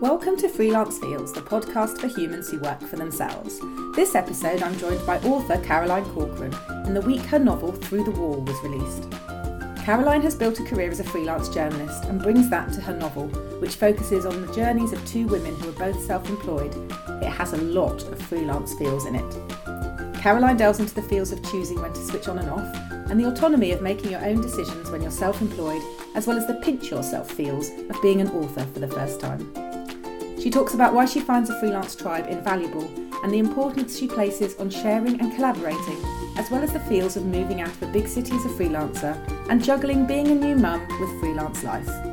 Welcome to Freelance Feels, the podcast for humans who work for themselves. This episode, I'm joined by author Caroline Corcoran in the week her novel Through the Wall was released. Caroline has built a career as a freelance journalist and brings that to her novel, which focuses on the journeys of two women who are both self employed. It has a lot of freelance feels in it. Caroline delves into the feels of choosing when to switch on and off, and the autonomy of making your own decisions when you're self employed, as well as the pinch yourself feels of being an author for the first time. She talks about why she finds a freelance tribe invaluable and the importance she places on sharing and collaborating, as well as the feels of moving out of a big city as a freelancer and juggling being a new mum with freelance life.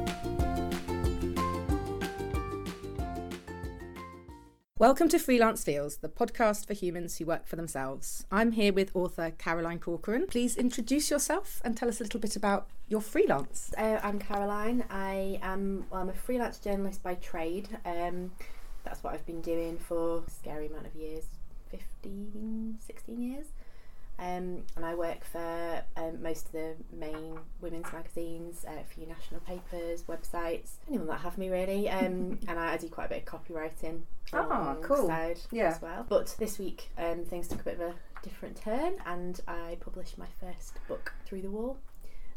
Welcome to Freelance Feels, the podcast for humans who work for themselves. I'm here with author Caroline Corcoran. Please introduce yourself and tell us a little bit about your freelance. Uh, I'm Caroline. I am well, I'm a freelance journalist by trade. Um, that's what I've been doing for a scary amount of years 15, 16 years. Um, and I work for um, most of the main women's magazines, uh, a few national papers, websites, anyone that have me really. Um, and I, I, do quite a bit of copywriting. Oh, cool. Yeah. As well. But this week um, things took a bit of a different turn, and I published my first book, Through the Wall.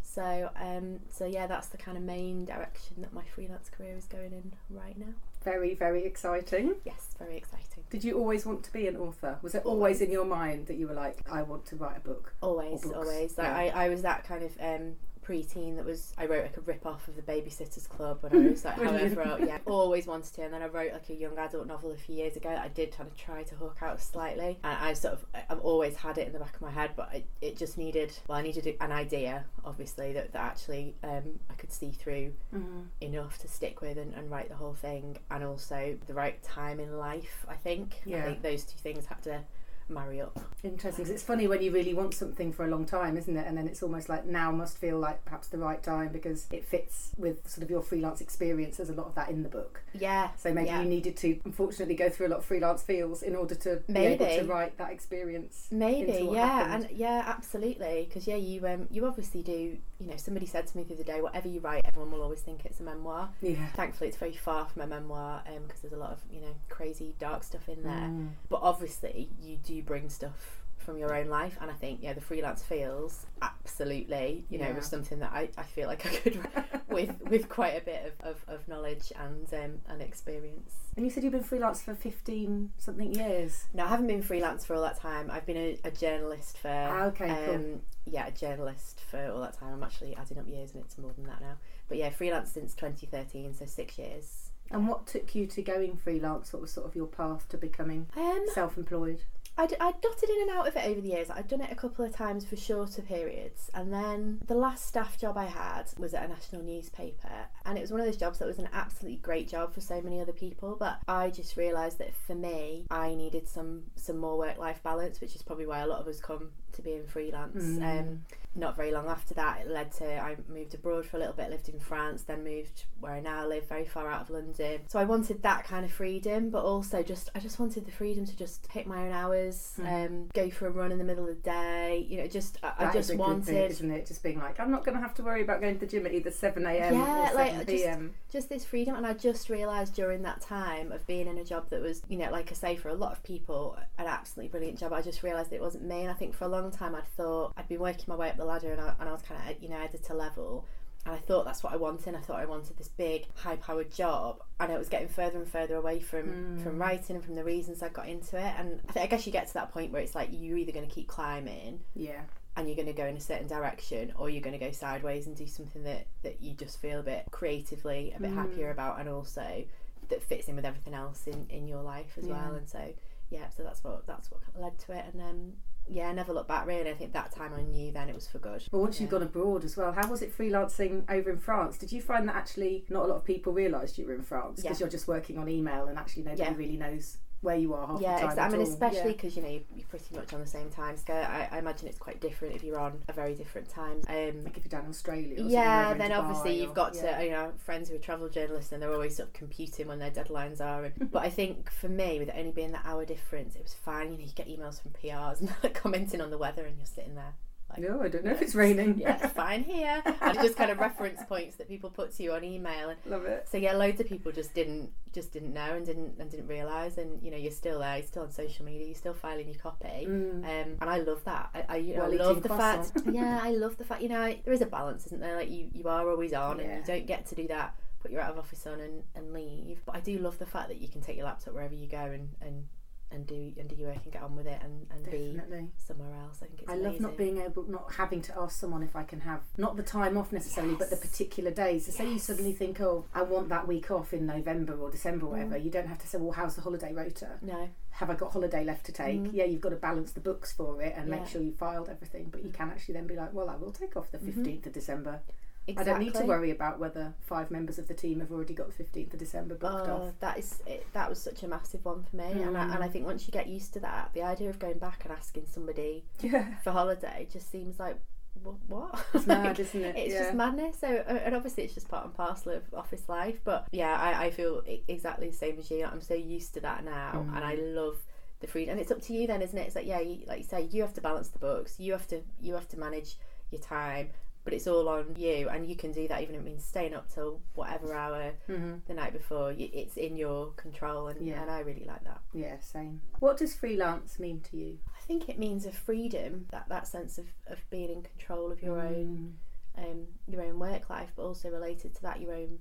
So, um, so yeah, that's the kind of main direction that my freelance career is going in right now. Very, very exciting. Yes, very exciting. Did you always want to be an author? Was it always, in your mind that you were like, I want to write a book? Always, always. Like yeah. I, I was that kind of um, preteen that was I wrote like a rip off of the Babysitters Club when I was like however old. Yeah, always wanted to. And then I wrote like a young adult novel a few years ago. I did kind of try to hook out slightly, and I sort of I've always had it in the back of my head, but I, it just needed well I needed an idea obviously that, that actually um, I could see through mm-hmm. enough to stick with and, and, write the whole thing, and also the right time in life. I think. Yeah. I think those two things had to marry up. Interesting. Cause it's funny when you really want something for a long time, isn't it? And then it's almost like now must feel like perhaps the right time because it fits with sort of your freelance experience. There's a lot of that in the book. Yeah. So maybe yeah. you needed to, unfortunately, go through a lot of freelance feels in order to maybe. be able to write that experience. Maybe. Yeah. Happened. And yeah, absolutely. Because yeah, you um you obviously do. You know, somebody said to me the other day, whatever you write, everyone will always think it's a memoir. Yeah. Thankfully, it's very far from a memoir because um, there's a lot of you know crazy dark stuff in there. Mm. But obviously, you do bring stuff from your own life and I think yeah the freelance feels absolutely you know yeah. was something that I, I feel like I could with with quite a bit of, of, of knowledge and um, and experience. And you said you've been freelance for 15 something years. No I haven't been freelance for all that time. I've been a, a journalist for ah, okay um, cool. yeah a journalist for all that time. I'm actually adding up years and it's more than that now. But yeah freelance since 2013 so six years. And what took you to going freelance? What was sort of your path to becoming um, self-employed I'd, I'd dotted in and out of it over the years. I'd done it a couple of times for shorter periods. And then the last staff job I had was at a national newspaper. And it was one of those jobs that was an absolutely great job for so many other people. But I just realised that for me, I needed some, some more work life balance, which is probably why a lot of us come to being freelance. Mm. Um, not very long after that, it led to I moved abroad for a little bit, lived in France, then moved where I now live, very far out of London. So I wanted that kind of freedom, but also just I just wanted the freedom to just pick my own hours, mm. um, go for a run in the middle of the day. You know, just I, I just wanted, thing, isn't it? Just being like, I'm not going to have to worry about going to the gym at either seven a.m. Yeah, or like p.m. Just, just this freedom, and I just realised during that time of being in a job that was, you know, like I say, for a lot of people, an absolutely brilliant job. I just realised it wasn't me, and I think for a long time I'd thought I'd been working my way up the ladder, and I, and I was kind of, you know, editor level and I thought that's what I wanted. I thought I wanted this big, high-powered job, and it was getting further and further away from mm. from writing and from the reasons I got into it. And I, think, I guess you get to that point where it's like you're either going to keep climbing, yeah, and you're going to go in a certain direction, or you're going to go sideways and do something that that you just feel a bit creatively a bit mm. happier about, and also that fits in with everything else in in your life as yeah. well. And so yeah, so that's what that's what led to it, and um, yeah, I never looked back really. I think that time I knew then it was for good. But once yeah. you've gone abroad as well, how was it freelancing over in France? Did you find that actually not a lot of people realised you were in France because yeah. you're just working on email and actually nobody yeah. really knows where you are half yeah, the time. Exactly. I mean, especially because yeah. you know you're pretty much on the same time scale. I, I, imagine it's quite different if you're on a very different time. Um, like if you're down in Australia. yeah, then obviously you've got yeah. to you know friends who are travel journalists and they're always sort of computing when their deadlines are. And, but I think for me, with it only being that hour difference, it was fine. You know, you get emails from PRs and commenting on the weather, and you're sitting there Like, No, I don't know if it's raining. yeah, it's fine here. And just kind of reference points that people put to you on email. And Love it. so yeah, loads of people just didn't just didn't know and didn't and didn't realise. And you know, you're still there, you're still on social media, you're still filing your copy. Mm. Um, and I love that. I, I, you know, I love the fact. yeah, I love the fact. You know, I- there is a balance, isn't there? Like you, you are always on, and you don't get to do that. Put your out of office on and, and leave. But I do love the fact that you can take your laptop wherever you go and and, and do and do your work and get on with it and, and be somewhere else. I think it's I love not being able, not having to ask someone if I can have not the time off necessarily, but the particular days. So say you suddenly think, oh, I want that week off in November or December, or whatever. Mm. You don't have to say, well, how's the holiday rota? No, Have I got holiday left to take? Mhm. Yeah, you've got to balance the books for it and Yeah. make sure you filed everything. But you mm. can actually then be like, well, I will take off the mm-hmm. 15th of December. Exactly. I don't need to worry about whether five members of the team have already got the 15th of December booked Oh, off. that is it, that was such a massive one for me, and I, and I Mm. think once you get used to that, the idea of going back and asking somebody Yeah. for holiday just seems like wh- what? It's Like, mad, isn't it? It's yeah. just madness. So, uh, and obviously, it's just part and parcel of office life. But yeah, I, I feel exactly the same as you. I'm so used to that now, and I Mm. love the freedom. And it's up to you then, isn't it? It's like yeah, you, like you say, you have to balance the books. You have to you have to manage your time. But it's all on you, and you can do that even if it means staying up till whatever hour Mhm. the night before. It's in your control, and, Yeah. and I really like that. Yeah, same. What does freelance mean to you? I think it means a freedom, that, that sense of, of being in control of your own Mm. um, your own work life, but also related to that your own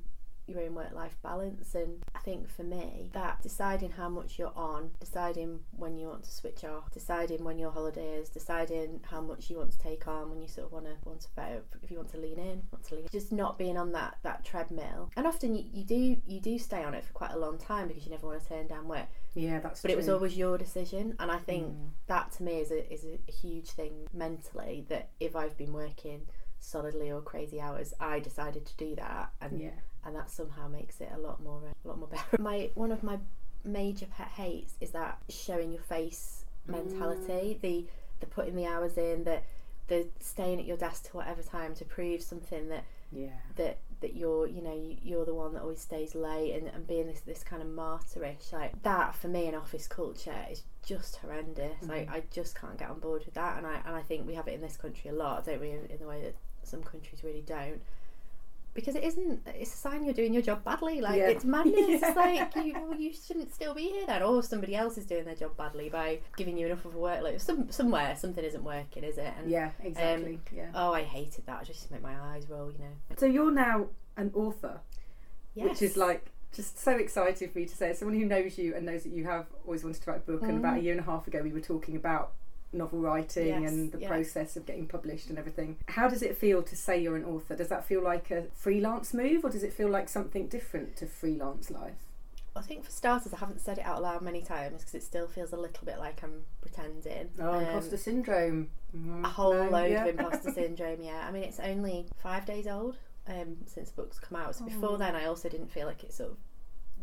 your own work life balance. And I think for me, that deciding how much you're on, deciding when you want to switch off, deciding when your holiday is, deciding how much you want to take on when you sort of want to want to vote, if you want to lean in, want to lean, just not being on that that treadmill. And often you, you do you do stay on it for quite a long time because you never want to turn down work. Yeah, that's But it was always your decision, and I think Mm. that to me is a is a huge thing mentally. That if I've been working solidly or crazy hours, I decided to do that, and Yeah. And that somehow makes it a lot more a lot more better. My one of my major pet hates is that showing your face mentality, mm. the the putting the hours in, the the staying at your desk to whatever time to prove something that Yeah. that that you're you know you, you're the one that always stays late and, and being this this kind of martyrish like that for me in office culture is just horrendous like mm. I just can't get on board with that and I and I think we have it in this country a lot don't we in, in the way that some countries really don't because it isn't it's a sign you're doing your job badly like Yeah. it's madness Yeah. like you you shouldn't still be here then or somebody else is doing their job badly by giving you enough of a workload some somewhere something isn't working is it and Yeah, exactly. Um, yeah. oh I hated that I just made my eyes roll you know So you're now an author, which is like just so exciting for me to say. As someone who knows you and knows that you have always wanted to write a book, and about mm. a year and a half ago we were talking about novel writing. Yes, and the yeah. process of getting published and everything. How does it feel to say you're an author? Does that feel like a freelance move, or does it feel like something different to freelance life? I think for starters, I haven't said it out loud many times because it still feels a little bit like I'm pretending. Oh, Um, imposter syndrome. Mm, a whole no, load yeah. of imposter syndrome. Yeah, I mean it's only five days old um, since the book's come out. So before Oh. then, I also didn't feel like it sort of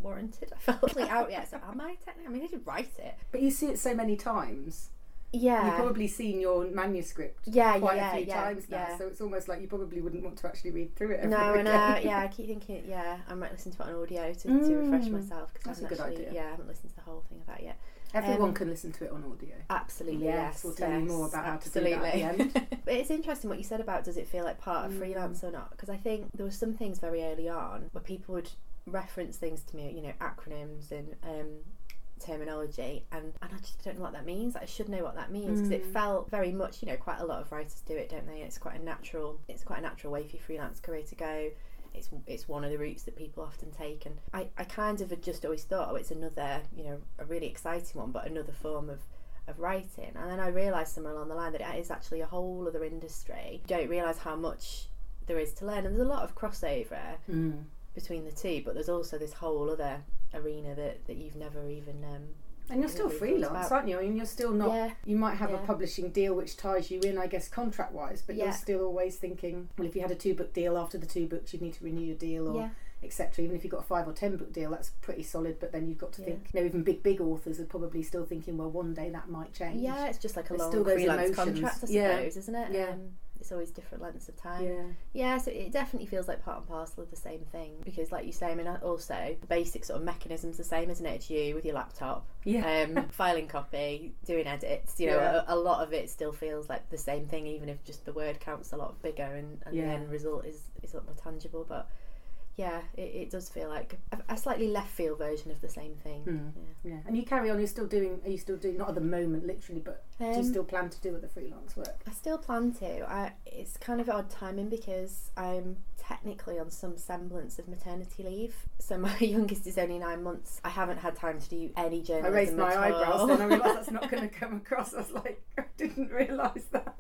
warranted. I felt like out yet. So am I technically? I mean, I did write it. But you see it so many times. Yeah. You've probably seen your manuscript yeah, quite yeah, a few yeah, times now, yeah. so it's almost like you probably wouldn't want to actually read through it. No, and uh, yeah, I keep thinking, yeah, I might listen to it on audio to, to refresh Mm, myself because I that's a good actually, idea. yeah, I haven't listened to the whole thing about yet. Everyone Um, can listen to it on audio. Absolutely, Yes, yes. we'll tell you more about how to do that at the end. but it's interesting what you said about does it feel like part of Mm. freelance or not? Because I think there were some things very early on where people would reference things to me, you know, acronyms and um, terminology, and, and I just don't know what that means. I should know what that means because it Mm. felt very much, you know, quite a lot of writers do it, don't they? It's quite a natural, it's quite a natural way for your freelance career to go. It's, it's one of the routes that people often take, and I, I kind of had just always thought, oh, it's another, you know, a really exciting one, but another form of of writing. And then I realised somewhere along the line that it is actually a whole other industry. You don't realise how much there is to learn, and there's a lot of crossover Mm. between the two, but there's also this whole other arena that, that you've never even. Um, And you're still freelance, aren't you? I mean, you're still not. yeah, You might have Yeah. a publishing deal which ties you in, I guess, contract wise, but Yeah. you're still always thinking, well, if you had a two book deal after the two books, you'd need to renew your deal or etc. Even if you've got a five or ten book deal, that's pretty solid, but then you've got to think, you know, even big, big authors are probably still thinking, well, one day that might change. yeah. It's just like a long still those freelance emotions. contract, I suppose, Yeah. isn't it? Yeah. Um, it's always different lengths of time. Yeah. Yeah, so it definitely feels like part and parcel of the same thing because, like you say, I mean, also the basic sort of mechanism's the same, isn't it? It's you with your laptop, Yeah. um, filing copy, doing edits. You know, Yeah. a, a lot of it still feels like the same thing, even if just the word count's a lot bigger and, and Yeah. the end result is is a lot more tangible. But yeah, it, it does feel like a, a slightly left field version of the same thing. Mm. Yeah. Yeah. And you carry on. You're still doing. Are you still doing? Not at the moment, literally, but do you Um, still plan to do other freelance work? I still plan to. I, it's kind of odd timing because I'm technically on some semblance of maternity leave. So my youngest is only nine months. I haven't had time to do any I raised my eyebrows, then I realised that's not going to come across. I was like, I didn't realise that.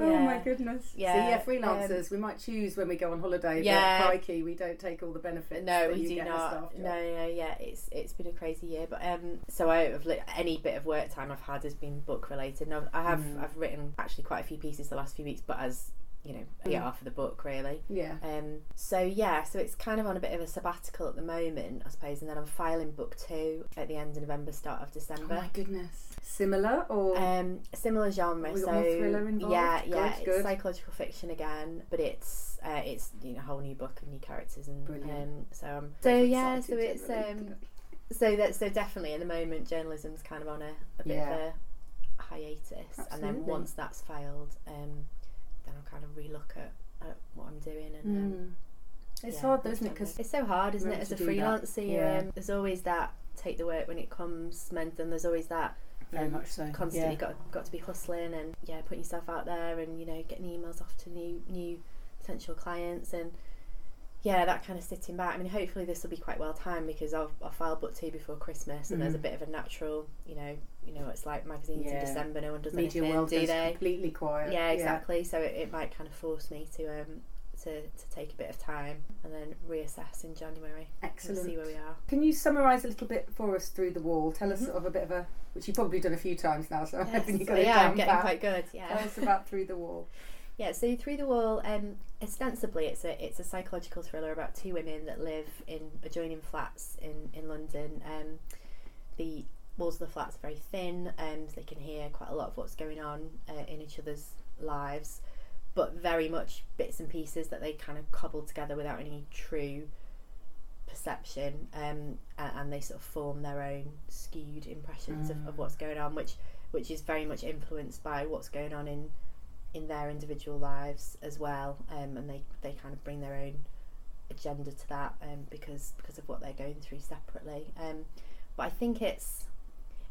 Oh my goodness. Yeah, So yeah, freelancers, we might choose when we go on holiday. Yeah. But crikey, we don't take all the benefits. No, that we you do not. No, no, yeah, it's it's been a crazy year, but um, so I have li- any bit of work time I've had has been book related. No, I have Mm. I've written actually quite a few pieces the last few weeks, but as you know, Mm. yeah, for the book really. Yeah. Um, so yeah, so it's kind of on a bit of a sabbatical at the moment, I suppose, and then I'm filing book two at the end of November, start of december Oh December. my goodness. Similar or Um, similar genre, so thriller involved? yeah, yeah, Good, it's good. psychological fiction again, but it's uh, it's you know a whole new book and new characters and Brilliant. um, so um, so yeah, so it's um, so that so definitely at the moment journalism's kind of on a, a bit Yeah. of a hiatus, and then once that's filed um, I'll kind of relook at, at what I'm doing and. Um, Mm. It's yeah, hard, though, isn't it? Because it's so hard, isn't it? As a to do that. freelancer, Yeah. um, there's always that take the work when it comes meant, and there's always that very um, much so. constantly Yeah. got got to be hustling and yeah, putting yourself out there and you know getting emails off to new new potential clients and yeah, that kind of sitting back. I mean, hopefully this will be quite well timed because I'll, I'll file book two before Christmas and there's a Mhm. bit of a natural, you know, you know, it's like magazines Yeah. in December, no one does Media anything, world do they? completely quiet. Yeah, exactly. So it, it might kind of force me to um to, to take a bit of time and then reassess in January and Excellent. see where we are. Can you summarise a little bit for us through the wall? Tell us Mhm. sort of a bit of a, which you've probably done a few times now, so I'm hoping you got it yeah, down I'm getting pat. quite good. Yeah. Tell us about Through the Wall. Yeah, so through the wall, um, ostensibly it's a it's a psychological thriller about two women that live in adjoining flats in in London. Um, the walls of the flats are very thin, um, so they can hear quite a lot of what's going on uh, in each other's lives, but very much bits and pieces that they kind of cobble together without any true perception, um, a- and they sort of form their own skewed impressions of, of Mm. what's going on, which which is very much influenced by what's going on in in their individual lives as well, um, and they, they kind of bring their own agenda to that um, because because of what they're going through separately. Um, but I think it's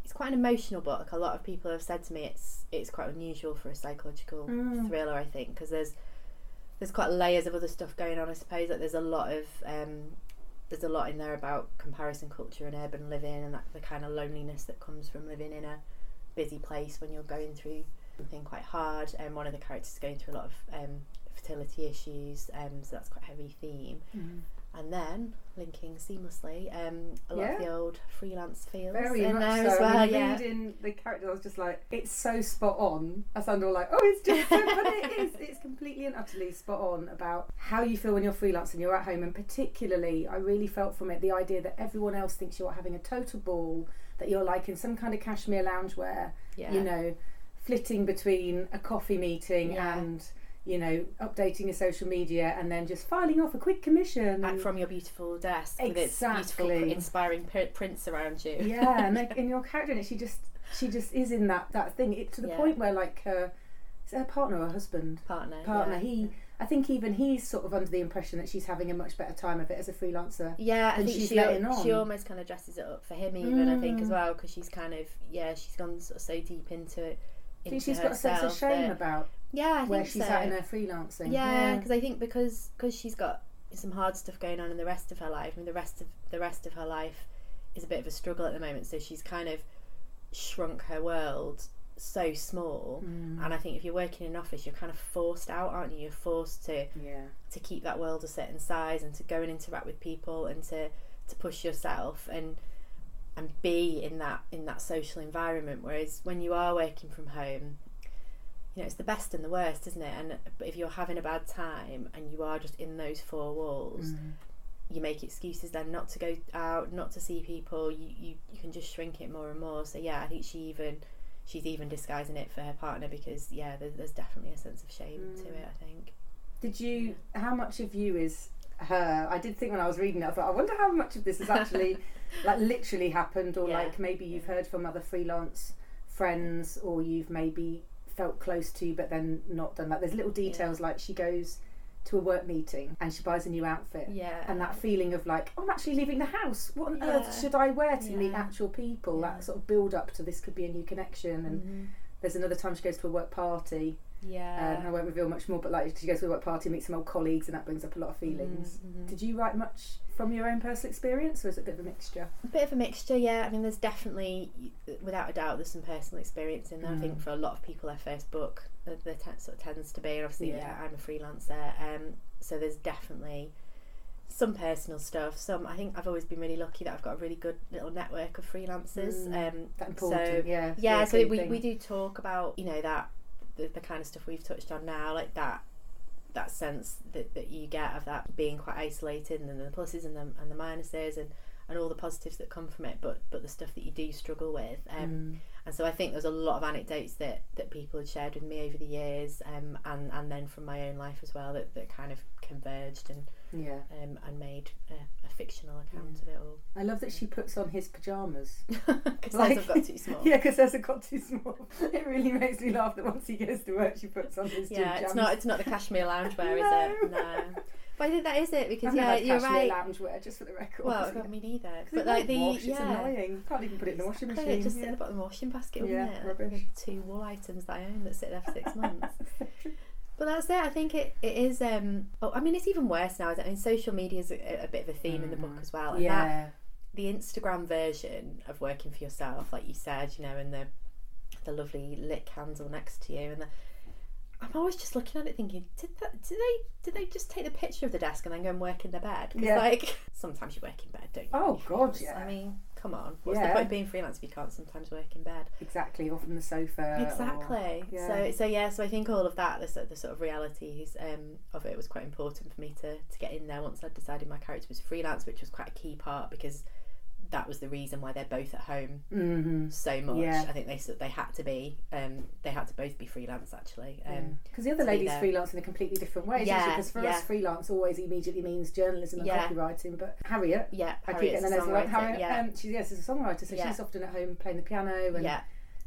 it's quite an emotional book. A lot of people have said to me it's it's quite unusual for a psychological Mm. thriller. I think because there's there's quite layers of other stuff going on. I suppose like there's a lot of um, there's a lot in there about comparison culture and urban living and that the kind of loneliness that comes from living in a busy place when you're going through something quite hard. And one of the characters is going through a lot of um, fertility issues, um, so that's quite a heavy theme. And then linking seamlessly um, a lot of the old freelance feels Very in there so. as well. Mean, yeah. reading the character, I was just like, it's so spot on. I sound all like, oh, it's just so, but it is. It's completely and utterly spot on about how you feel when you're freelance and you're at home. And particularly, I really felt from it the idea that everyone else thinks you're having a total ball, that you're like in some kind of cashmere loungewear, yeah. you know, flitting between a coffee meeting Yeah. and. You know, updating your social media and then just filing off a quick commission. And- from your beautiful desk exactly. with its beautiful, inspiring prints around you. yeah, and like in your character, it, she just she just is in that that thing. It to the Yeah. point where like her, is her partner or husband? partner. Partner. yeah. He, I think even he's sort of under the impression that she's having a much better time of it as a freelancer. Yeah, I think she's she letting on. she almost kind of dresses it up for him, even I think as Mm. well, because she's kind of yeah, she's gone sort of so deep into it. Into she's got a sense of shame that- about yeah, I where she's so. at in her freelancing. Yeah, because I think because because she's got some hard stuff going on in the rest of her life. I mean, the rest of the rest of her life is a bit of a struggle at the moment. So she's kind of shrunk her world so small. Mm. And I think if you're working in an office, you're kind of forced out, aren't you? You're forced to yeah. to keep that world a certain size and to go and interact with people and to to push yourself and and be in that in that social environment. Whereas when you are working from home, you know it's the best and the worst, isn't it? And but if you're having a bad time and you are just in those four walls, Mm. you make excuses then not to go out, not to see people. You, you you can just shrink it more and more. So yeah, I think she even she's even disguising it for her partner because yeah, there's, there's definitely a sense of shame Mm. to it. I think. Did you? How much of you is her? I did think when I was reading it, I thought, I wonder how much of this is actually, like, literally happened, or Yeah. like maybe you've heard from other freelance friends, or you've maybe felt close to, but then not done. that. there's little details, like she goes to a work meeting and she buys a new outfit. Yeah. And that feeling of like, oh, I'm actually leaving the house. What on Yeah. earth should I wear to meet actual people? Yeah. That sort of build up to this could be a new connection. And Mhm. there's another time she goes to a work party Yeah. um, I won't reveal much more, but like she goes to a work party, meets some old colleagues, and that brings up a lot of feelings. Mhm, mhm. Did you write much from your own personal experience, or is it a bit of a mixture? A bit of a mixture, yeah. I mean, there's definitely, without a doubt, there's some personal experience in there. I think Mm. for a lot of people, their first book, uh, there te- sort of tends to be. And obviously, yeah. Yeah. I'm a freelancer, um, so there's definitely some personal stuff. Some, I think, I've always been really lucky that I've got a really good little network of freelancers. Mm, Um, That important, so, yeah. yeah, so we, thing. we do talk about you know that the, the kind of stuff we've touched on now, like that that sense that, that you get of that being quite isolated, and then the pluses and the and the minuses, and and all the positives that come from it, but but the stuff that you do struggle with. Um, Mm. and so I think there's a lot of anecdotes that, that people had shared with me over the years, um, and and then from my own life as well that, that kind of converged and Yeah, um, and made a, a fictional account of it all. I love that she puts on his pajamas. Because Like- I've got too small. Yeah, because theirs have got too small. It really makes me laugh that once he goes to work, she puts on his. Yeah, it's jams. not it's not the cashmere loungewear, is it? No. But I think that is it because I've yeah, you're right. loungewear, just for the record. Well, I mean either. 'Cause But like the wash, it's yeah. annoying. Can't even put it in the washing machine. It just sit yeah. in the bottom of the washing basket, wouldn't Yeah, it? rubbish. Two wool items that I own that sit there for six months. But that's it. I think it, it is. Um, oh, I mean, it's even worse now. I mean, social media is a, a bit of a theme in the book as well. And that, yeah. the Instagram version of working for yourself, like you said, you know, and the the lovely lit candle next to you, and the, I'm always just looking at it thinking, did that? Did they? Did they just take the picture of the desk and then go and work in their bed? 'Cause, Yeah. like sometimes you work in bed, don't you? Oh, God, yeah. I mean, come on. What's Yeah. the point of being freelance if you can't sometimes work in bed? Exactly, or from the sofa. or- Exactly. yeah. So so yeah. So I think all of that, the sort, the sort of realities um, of it was quite important for me to to get in there once I decided my character was freelance, which was quite a key part because that was the reason why they're both at home Mhm. so much. Yeah. I think they they had to be um, they had to both be freelance actually. Um, Because the other ladies freelance in a completely different way. Yeah, Because for yeah. us, freelance always immediately means journalism and Yeah. copywriting. But Harriet, yeah, I keep getting the. Harriet, yeah, um, she, yes, she's a songwriter, so she's often at home playing the piano and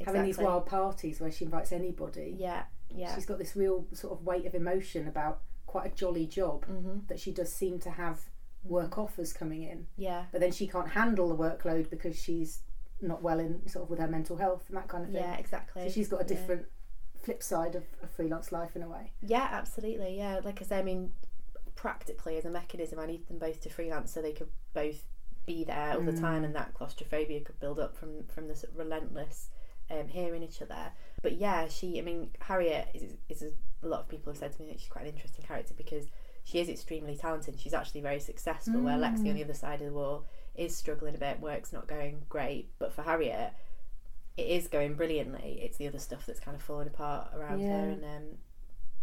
having these wild parties where she invites anybody. Yeah, yeah. She's got this real sort of weight of emotion about quite a jolly job hmm that she does seem to have work offers coming in, Yeah, but then she can't handle the workload because she's not well in sort of with her mental health and that kind of thing. yeah, exactly. So she's got a Yeah. different flip side of, of freelance life in a way. Yeah, absolutely. Yeah, like I say, I mean, practically as a mechanism, I need them both to freelance so they could both be there all the time, Mm. and that claustrophobia could build up from from this relentless um, hearing each other. But yeah, she, I mean, Harriet is, is a, a lot of people have said to me that she's quite an interesting character because she is extremely talented. She's actually very successful. Where Lexi on the other side of the wall is struggling a bit, work's not going great. But for Harriet, it is going brilliantly. It's the other stuff that's kind of falling apart around Yeah. her, and um,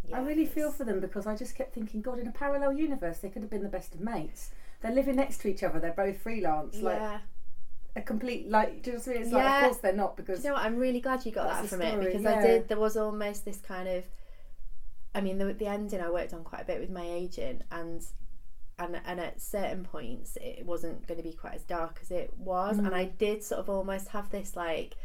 yeah, I really feel for them because I just kept thinking, God, in a parallel universe, they could have been the best of mates. They're living next to each other. They're both freelance. Like yeah. a complete, like, do you know what I mean? It's like, of course they're not because you know what? I'm really glad you got that from it because yeah. I did. There was almost this kind of. I mean, the, the ending I worked on quite a bit with my agent, and and and at certain points it wasn't going to be quite as dark as it was, and Mm. I did sort of almost have this like.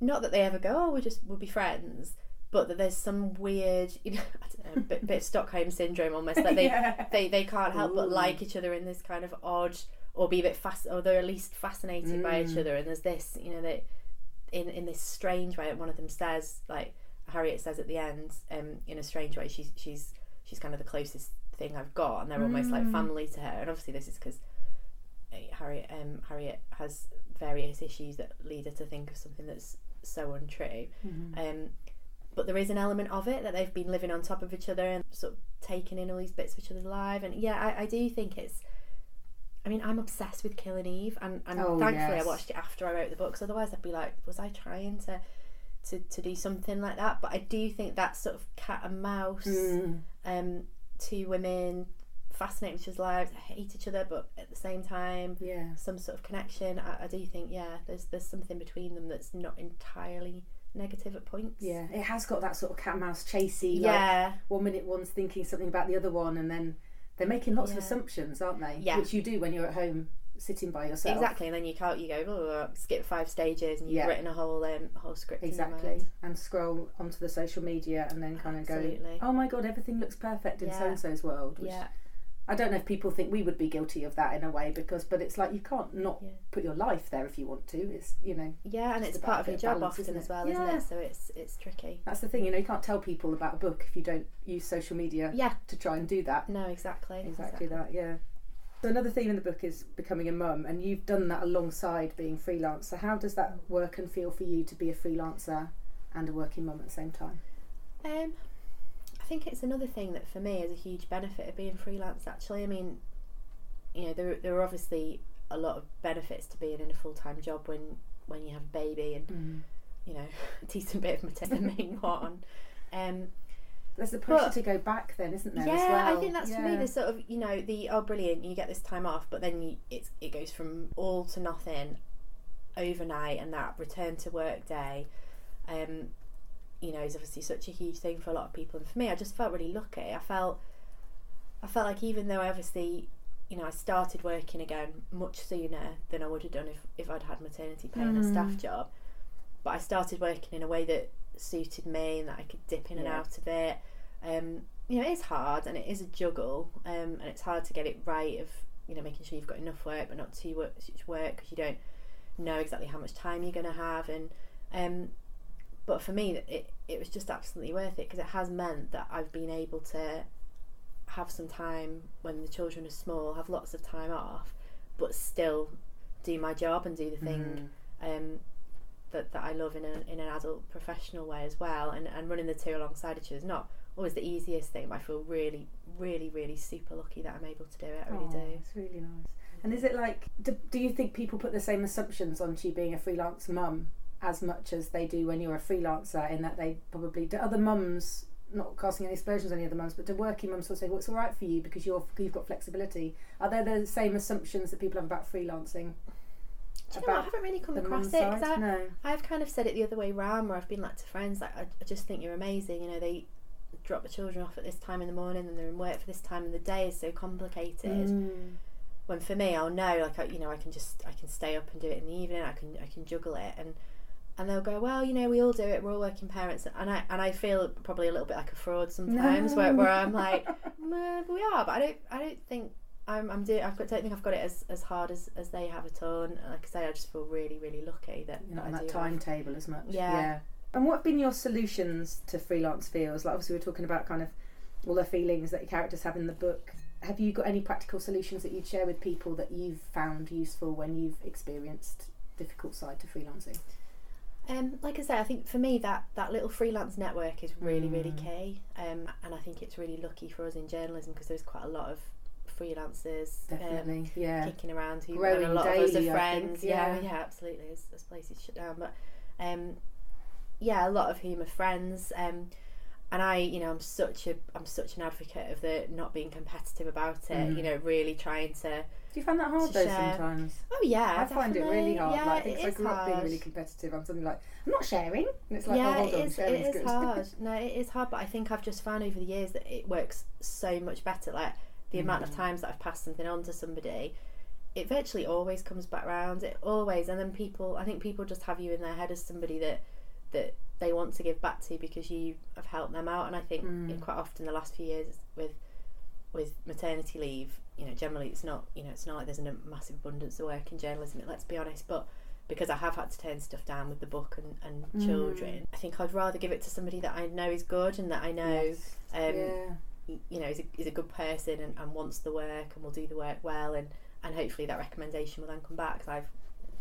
Not that they ever go, oh, we just we'll be friends, but that there's some weird, you know, I don't know, bit, bit Stockholm syndrome almost that they Yeah. they they can't help but like each other in this kind of odd or be a bit fast or they're at least fascinated by each Mm. other and there's this you know that in in this strange way one of them says like Harriet says at the end um in a strange way she's she's she's kind of the closest thing I've got and they're almost like Mm. family to her and obviously this is because Harriet um Harriet has various issues that lead her to think of something that's so untrue Mhm. um, but there is an element of it that they've been living on top of each other and sort of taking in all these bits of each other's life. And yeah, I, I do think it's. I mean, I'm obsessed with Killing Eve, and, and Oh, thankfully yes. I watched it after I wrote the book. 'cause otherwise, I'd be like, was I trying to, to, to do something like that? But I do think that sort of cat and mouse, Mm. um, two women fascinate with each other's lives, hate each other, but at the same time, Yeah. some sort of connection. I, I do think, yeah, there's there's something between them that's not entirely negative at points. Yeah, it has got that sort of cat and mouse chasey. Like Yeah. one minute one's thinking something about the other one, and then they're making lots of assumptions, aren't they? Yeah. Which you do when you're at home sitting by yourself. Exactly, and then you can't. You go, oh, skip five stages, and you've Yeah. written a whole um, whole script. Exactly, and scroll onto the social media and then kind of go, "Oh my god, everything looks perfect in Yeah. so and so's world." Which Yeah, I don't know if people think we would be guilty of that in a way because, but it's like you can't not Yeah. put your life there if you want to. It's you know yeah, and it's part of your of job balance, often as well, isn't it? So it's it's tricky. that's the thing. You know, you can't tell people about a book if you don't use social media Yeah, to try and do that. no, exactly, Exactly that, yeah. So another theme in the book is becoming a mum, and you've done that alongside being freelance. So how does that work and feel for you to be a freelancer and a working mum at the same time? Um, I think it's another thing that for me is a huge benefit of being freelance. Actually, I mean, you know, there there are obviously a lot of benefits to being in a full time job when when you have a baby and you know a decent bit of maternity, the main one. Um, There's the pressure But- to go back then, isn't there? yeah, as well? I think that's for me the sort of you know the oh brilliant you get this time off, but then you, it's it goes from all to nothing overnight, and that return to work day, um, you know, is obviously such a huge thing for a lot of people. And for me, I just felt really lucky. I felt I felt like even though I obviously you know I started working again much sooner than I would have done if if I'd had maternity pay and a staff Mm. job, but I started working in a way that suited me and that I could dip in and out of it. Um, you know, it is hard and it is a juggle, um, and it's hard to get it right of you know making sure you've got enough work but not too much work because you don't know exactly how much time you're going to have. And um, but for me, it it was just absolutely worth it because it has meant that I've been able to have some time when the children are small, have lots of time off, but still do my job and do the thing Mm. um, that, that I love in, a, in an adult professional way as well. And, and running the two alongside each other is not always the easiest thing, I feel really, really, really super lucky that I'm able to do it. I really do. It's really nice. And is it like, do, do you think people put the same assumptions onto you being a freelance mum as much as they do when you're a freelancer? In that they probably do other mums, not casting any aspersions on any other mums, but do working mums sort of say, "Well, it's all right for you because you're you've got flexibility." Are there the same assumptions that people have about freelancing? Do you know what? I haven't really come across it it 'cause? I, No. I've kind of said it the other way round where I've been like to friends, like, I, I just think you're amazing. You know, they drop the children off at this time in the morning and they're in work for this time and the day is so complicated. Mm. when for me I'll know like I, you know I can just I can stay up and do it in the evening I can I can juggle it and and they'll go well you know we all do it we're all working parents and I and I feel probably a little bit like a fraud sometimes where, where I'm like "Mm, we are but I don't I don't think I'm, I'm doing I don't think I've got it as, as hard as, as they have at all and like I say I just feel really really lucky that, You're not that on that timetable as much. Yeah. And what have been your solutions to freelance feels? Like obviously we're talking about kind of all the feelings that your characters have in the book. Have you got any practical solutions that you'd share with people that you've found useful when you've experienced difficult side to freelancing? Um, like I say, I think for me that, that little freelance network is really, really Mm. key. Um, and I think it's really lucky for us in journalism because there's quite a lot of freelancers um, yeah. kicking around who Growing and a lot of us are I think, friends. yeah. yeah. yeah, absolutely. As, as places shut down, but um, yeah, a lot of whom are friends. Um, and I, you know, I'm such a I'm such an advocate of the not being competitive about it. Mm. You know, really trying to. Do you find that hard though share. sometimes? Oh yeah, I find it really hard. Yeah, like, I think it 'cause I grew up being really competitive. I'm suddenly like, I'm not sharing. And it's like, yeah, oh, hold it on, is. sharing's It is good. hard. No, it is hard. But I think I've just found over the years that it works so much better. Like the amount of Mm. times that I've passed something on to somebody, it virtually always comes back round. It always, and then people. I think people just have you in their head as somebody that that they want to give back to because you have helped them out. And I think Mm. quite often the last few years with with maternity leave, you know, generally it's not you know it's not like there's a massive abundance of work in journalism. Let's be honest, but because I have had to turn stuff down with the book and, and Mm. children, I think I'd rather give it to somebody that I know is good and that I know, Yes. um, yeah. you know, is a, is a good person and, and wants the work and will do the work well, and, and hopefully that recommendation will then come back. Cause I've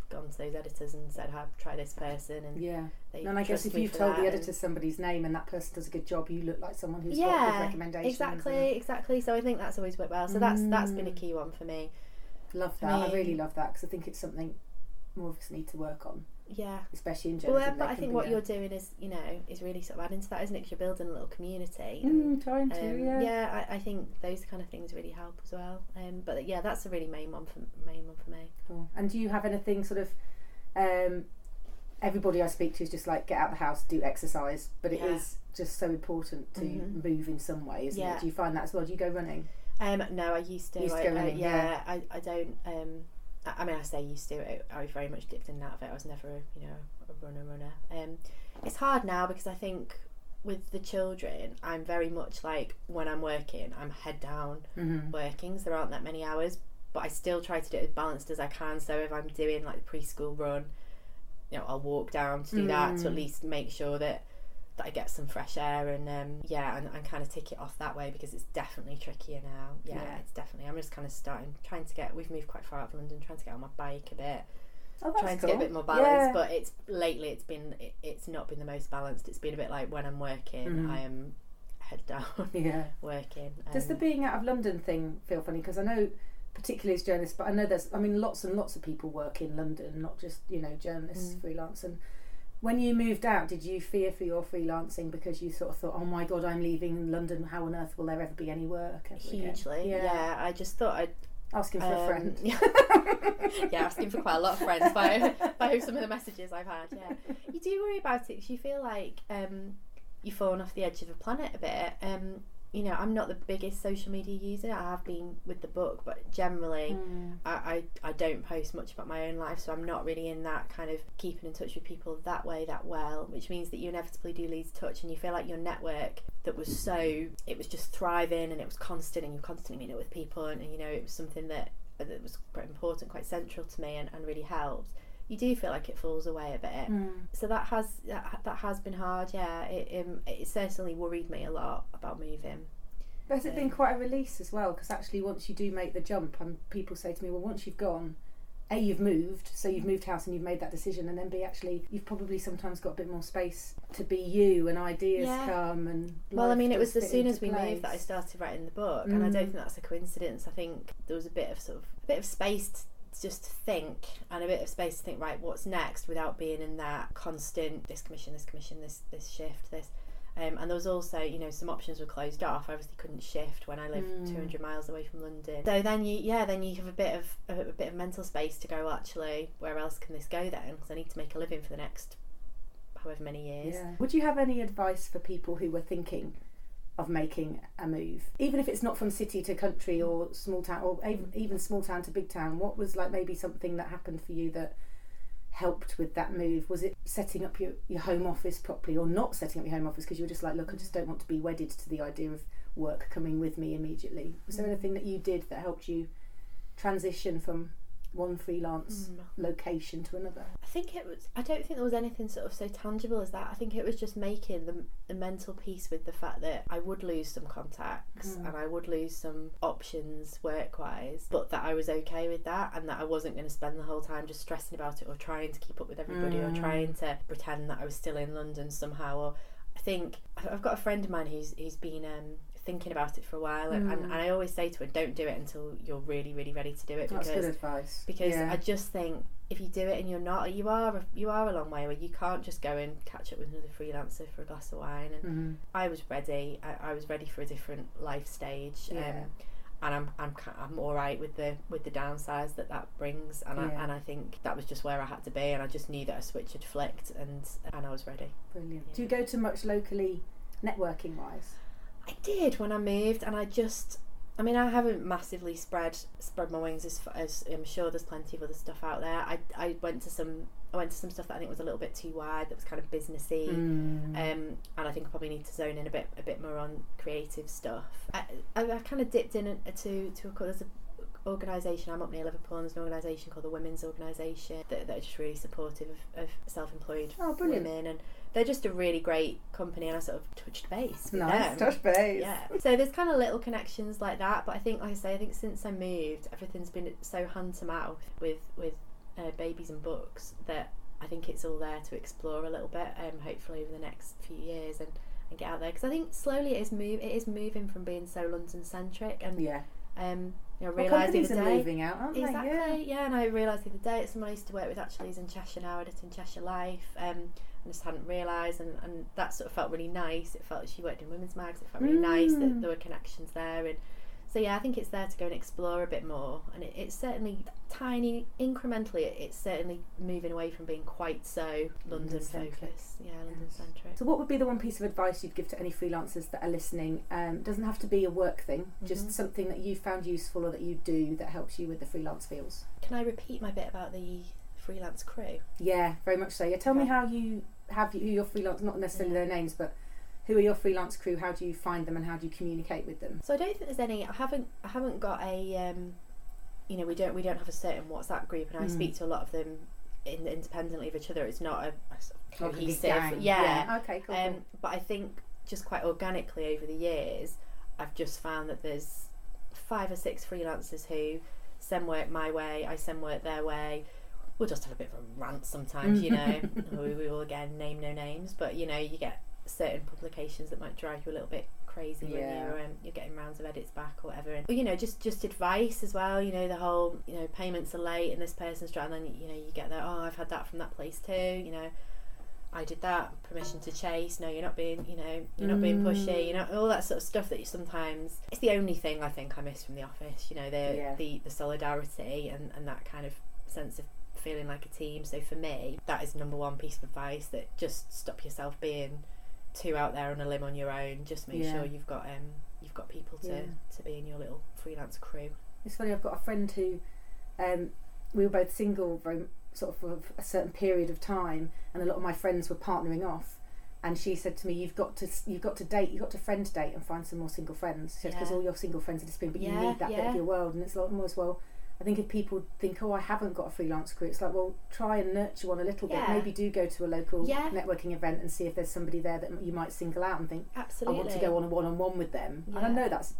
gone to those editors and said, "Have try this person," and Yeah. And I guess if you've told the editor somebody's name and that person does a good job, you look like someone who's got good recommendations. exactly, exactly. So I think that's always worked well. So that's that's been a Mm. key one for me. Love that. I really love that because I think it's something more of us need to work on. Yeah. especially in general. Well, uh, but I think what a- you're doing is, you know, is really sort of adding to that, isn't it? Because you're building a little community. and, Mm, trying to, um, yeah. I, I think those kind of things really help as well. Um, but yeah, that's a really main one for main one for me. Cool. And do you have anything sort of? Um, everybody I speak to is just like get out of the house, do exercise, but it is Yeah. just so important to Mhm. move in some way, isn't Yeah. it? Do you find that as well? Do you go running? Um, no, I used to. Used to I, go I- running, yeah, yeah. I, I don't. I, mean, I say used to. I, very much dipped in and out of it. I was never, a, you know, a runner runner. Um, it's hard now because I think with the children, I'm very much like when I'm working, I'm head down Mm-hmm. working, so there aren't that many hours. But I still try to do it as balanced as I can. So if I'm doing like the preschool run, you know, I'll walk down to do that to at Mm. least make sure that that I get some fresh air and um, yeah, and, and kind of tick it off that way because it's definitely trickier now. Yeah, Yeah. it's definitely. I'm just kind of starting, trying to get. We've moved quite far out of London, trying to get on my bike a bit, Oh, trying cool. to get a bit more balance. Yeah. But it's lately, it's been, it, it's not been the most balanced. It's been a bit like when I'm working, Mhm. I am head down yeah. working. Does the um, being out of London thing feel funny? Because I know, particularly as journalists, but I know there's, I mean, lots and lots of people work in London, not just, you know, journalists, Mm. freelance. And when you moved out, did you fear for your freelancing because you sort of thought, oh my God, I'm leaving London, how on earth will there ever be any work? hugely? Yeah. Yeah. I just thought I'd Asking for a Um, friend. yeah, asking for quite a lot of friends by, by some of the messages I've had. Yeah, you do worry about it because you feel like um, you've fallen off the edge of the planet a bit. Um, you know, I'm not the biggest social media user. I have been with the book, but generally, Mm. I, I, I don't post much about my own life, so I'm not really in that kind of keeping in touch with people that way that well, which means that you inevitably do lose touch and you feel like your network that was so, it was just thriving and it was constant and you're constantly meeting up with people and, you know, it was something that, that was quite important, quite central to me and, and really helped. You do feel like it falls away a bit. Mm. So that has that, that has been hard, yeah. It, um, it certainly worried me a lot about moving. But has it been quite a release as well? Because actually, once you do make the jump, and people say to me, well, once you've gone, A, you've moved, so you've moved house and you've made that decision, and then B, actually, you've probably sometimes got a bit more space to be you and ideas Yeah. come and. Well, I mean, it was as soon as we moved that I started writing the book, and I don't Mm. think that's a coincidence. I think there was a bit of sort of a bit of space to just to think, and a bit of space to think, right, what's next, without being in that constant this commission, this commission, this this shift, this. Um, and there was also, you know, some options were closed off. I obviously couldn't shift when I lived Mm. 200 miles away from London. So then you, yeah, then you have a bit of a, a bit of mental space to go. "Well, Actually, where else can this go then? Because I need to make a living for the next however many years. Yeah. Would you have any advice for people who were thinking of making a move, even if it's not from city to country or small town, or even, even small town to big town? What was like maybe something that happened for you that helped with that move? Was it setting up your, your home office properly, or not setting up your home office because you were just like, look, I just don't want to be wedded to the idea of work coming with me immediately? Was there Mm. anything that you did that helped you transition from one freelance Mm. location to another? I think it was. I don't think there was anything sort of so tangible as that. I think it was just making the, the mental peace with the fact that I would lose some contacts Mm. and I would lose some options work wise, but that I was okay with that and that I wasn't going to spend the whole time just stressing about it or trying to keep up with everybody or Mm. trying to pretend that I was still in London somehow. Or I think I've got a friend of mine who's who's been um, thinking about it for a while, and, and, Mm. and I always say to her, don't do it until you're really really ready to do it That's because good advice. because Yeah. I just think if you do it and you're not, you are you are a long way away. You can't just go and catch up with another freelancer for a glass of wine. And Mhm. I was ready. I, I was ready for a different life stage. Yeah. Um, and I'm I'm I'm all right with the with the downsides that that brings. And Yeah. I and I think that was just where I had to be. And I just knew that a switch had flicked, and and I was ready. Brilliant. Yeah. Do you go to much locally, networking wise? I did when I moved, and I just. I mean, I haven't massively spread spread my wings as, as I'm sure there's plenty of other stuff out there. I, I went to some I went to some stuff that I think was a little bit too wide. That was kind of businessy, Mm. um, and I think I probably need to zone in a bit a bit more on creative stuff. I, I, I kind of dipped in a- to to a there's a organisation I'm up near Liverpool. and There's an organisation called the Women's Organisation that, that are just really supportive of, of self-employed oh, women, and they're just a really great company. And I sort of touched base. With Nice. them. Touch base. Yeah. So there's kind of little connections like that, but I think, like I say, I think since I moved, everything's been so hand to mouth with with uh, babies and books that I think it's all there to explore a little bit. Um, hopefully over the next few years and, and get out there because I think slowly it is move it is moving from being so London centric and Yeah. Um, you know, Well, the companies other are day. moving out, aren't Exactly. they? Yeah. Yeah. and I realised the other day it's someone I used to work with actually is in Cheshire now, editing Cheshire Life. Um, I just hadn't realised, and, and that sort of felt really nice. It felt like she worked in women's mags. It felt really nice that Mm. there were connections there, and so yeah, I think it's there to go and explore a bit more. And it, it's certainly tiny, incrementally. it- It's certainly moving away from being quite so London focused. Yeah, London centric. So, what would be the one piece of advice you'd give to any freelancers that are listening? Um, doesn't have to be a work thing, just Mhm. something that you found useful or that you do that helps you with the freelance feels. Can I repeat my bit about the freelance crew? Yeah, very much so. Yeah, tell me how you have who your freelance, not necessarily Yeah. their names, but who are your freelance crew? How do you find them and how do you communicate with them? So I don't think there's any. I haven't. I haven't got a. Um, you know, we don't. We don't have a certain WhatsApp group, and I Mm. speak to a lot of them in, independently of each other. It's not a, a sort of Like a big cohesive. gang. Yeah. Okay. Cool. Um, but I think just quite organically over the years, I've just found that there's five or six freelancers who send work my way. I send work their way. We'll just have a bit of a rant sometimes, you know. we, we will again name no names, but you know, you get certain publications that might drive you a little bit crazy Yeah. when you're um, you're getting rounds of edits back or whatever. And you know, just just advice as well. You know, the whole you know payments are late and this person's trying. And then you know you get there. Oh, I've had that from that place too. You know. I did that. Permission to chase. No, you're not being, you know, you're not being pushy. You know, all that sort of stuff that you sometimes. It's the only thing I think I miss from the office. You know, the Yeah. the, the solidarity and, and that kind of sense of feeling like a team. So for me, that is number one piece of advice. That just stop yourself being too out there on a limb on your own. Just make Yeah. sure you've got um you've got people to Yeah. to be in your little freelance crew. It's funny. I've got a friend who, um, we were both single very sort of for a certain period of time, and a lot of my friends were partnering off. And she said to me, "You've got to you've got to date, you've got to friend date and find some more single friends." because Yeah. all your single friends are disappearing, but you need that bit of your world. And it's like almost well. I think if people think, "Oh, I haven't got a freelance crew," it's like, well, try and nurture one a little bit. Maybe do go to a local Yeah. networking event and see if there's somebody there that you might single out and think, Absolutely. I want to go on a one-on-one with them. And I know that's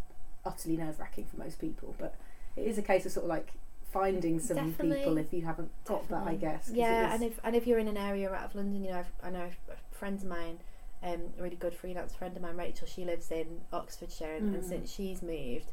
utterly nerve-wracking for most people, but it is a case of sort of like finding some Definitely. people if you haven't got that, I Definitely. guess. Yeah, and if and if you're in an area out of London, you know, I've, I know friends of mine, um, a really good freelance friend of mine, Rachel. She lives in Oxfordshire, and, and Mm. since she's moved,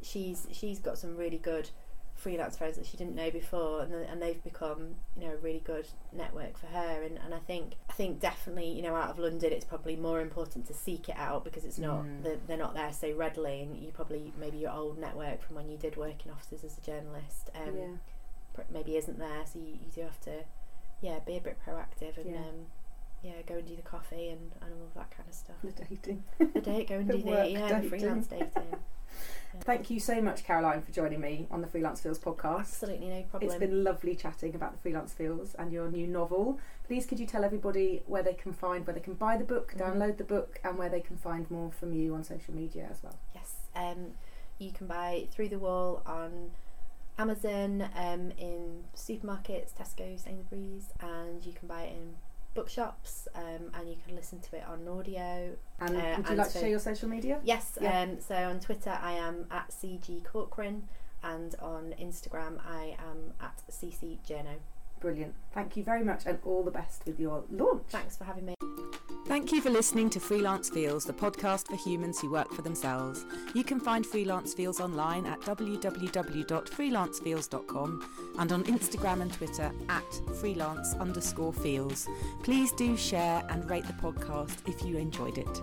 she's she's got some really good freelance friends that she didn't know before, and and they've become you know a really good network for her. And, and I think I think definitely you know out of London, it's probably more important to seek it out because it's not Mm. they're, they're not there so readily, and you probably maybe your old network from when you did work in offices as a journalist. Um, yeah. pr- maybe isn't there so you, you do have to yeah be a bit proactive and Yeah. um yeah go and do the coffee and, and all of that kind of stuff The dating. the date go and The do the yeah dating. the freelance dating. Thank you so much, Caroline, for joining me on the Freelance Feels podcast. absolutely no problem It's been lovely chatting about the Freelance Feels and your new novel. Please, could you tell everybody where they can find, where they can buy the book, Mhm. download the book, and where they can find more from you on social media as well? yes um you can buy through the wall on Amazon um in supermarkets Tesco Sainsbury's and you can buy it in bookshops um and you can listen to it on audio And Uh, would you and like to share your social media? Yes, Yeah. um, so on Twitter I am at CG Corcoran and on Instagram I am at CC Journo. Brilliant. Thank you very much, and all the best with your launch. Thanks for having me. Thank you for listening to Freelance Feels, the podcast for humans who work for themselves. You can find Freelance Feels online at www.freelancefeels.com and on Instagram and Twitter at freelance underscore feels. Please do share and rate the podcast if you enjoyed it.